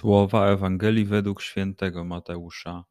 Słowa Ewangelii według świętego Mateusza.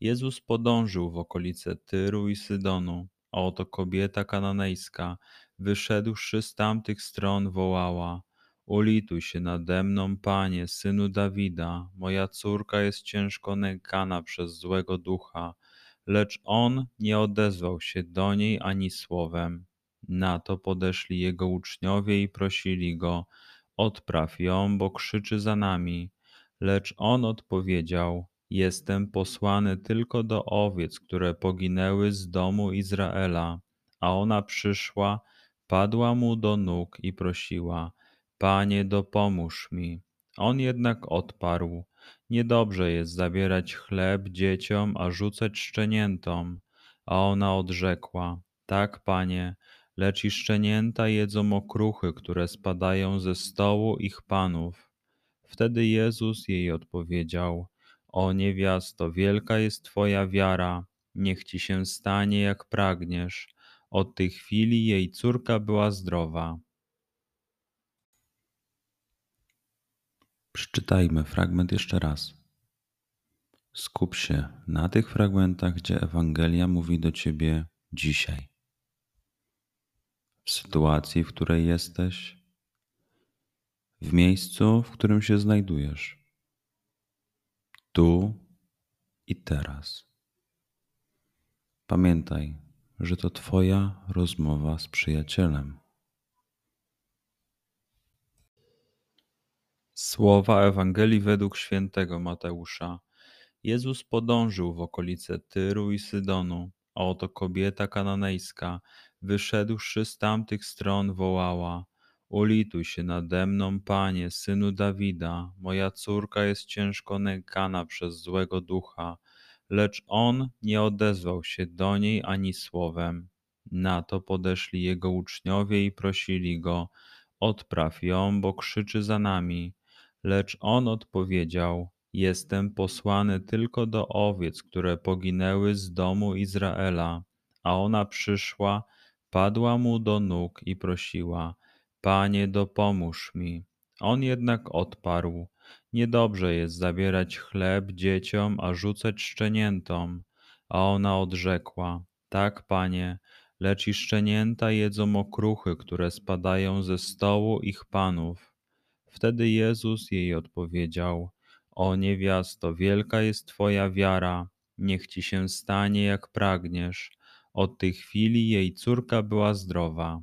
Jezus podążył w okolice Tyru i Sydonu, a oto kobieta kananejska, wyszedłszy z tamtych stron, wołała: Ulituj się nade mną, panie, synu Dawida, moja córka jest ciężko nękana przez złego ducha. Lecz on nie odezwał się do niej ani słowem. Na to podeszli jego uczniowie i prosili go: Odpraw ją, bo krzyczy za nami. Lecz on odpowiedział: Jestem posłany tylko do owiec, które poginęły z domu Izraela. A ona przyszła, padła mu do nóg i prosiła: Panie, dopomóż mi. On jednak odparł: Niedobrze jest zabierać chleb dzieciom, a rzucać szczeniętom. A ona odrzekła: Tak, panie, lecz i szczenięta jedzą okruchy, które spadają ze stołu ich panów. Wtedy Jezus jej odpowiedział: O niewiasto, wielka jest Twoja wiara, niech ci się stanie jak pragniesz. Od tej chwili jej córka była zdrowa. Przeczytajmy fragment jeszcze raz. Skup się na tych fragmentach, gdzie Ewangelia mówi do ciebie dzisiaj. W sytuacji, w której jesteś, w miejscu, w którym się znajdujesz. Tu i teraz. Pamiętaj, że to Twoja rozmowa z przyjacielem. Słowa Ewangelii według świętego Mateusza. Jezus podążył w okolice Tyru i Sydonu, a oto kobieta kananejska, wyszedłszy z tamtych stron, wołała: Ulituj się nade mną, panie, synu Dawida, moja córka jest ciężko nękana przez złego ducha. Lecz on nie odezwał się do niej ani słowem. Na to podeszli jego uczniowie i prosili go: Odpraw ją, bo krzyczy za nami. Lecz on odpowiedział: Jestem posłany tylko do owiec, które poginęły z domu Izraela. A ona przyszła, padła mu do nóg i prosiła: Panie, dopomóż mi. On jednak odparł: Niedobrze jest zabierać chleb dzieciom, a rzucać szczeniętom. A ona odrzekła: Tak, panie, lecz i szczenięta jedzą okruchy, które spadają ze stołu ich panów. Wtedy Jezus jej odpowiedział: O niewiasto, wielka jest Twoja wiara, niech ci się stanie jak pragniesz. Od tej chwili jej córka była zdrowa.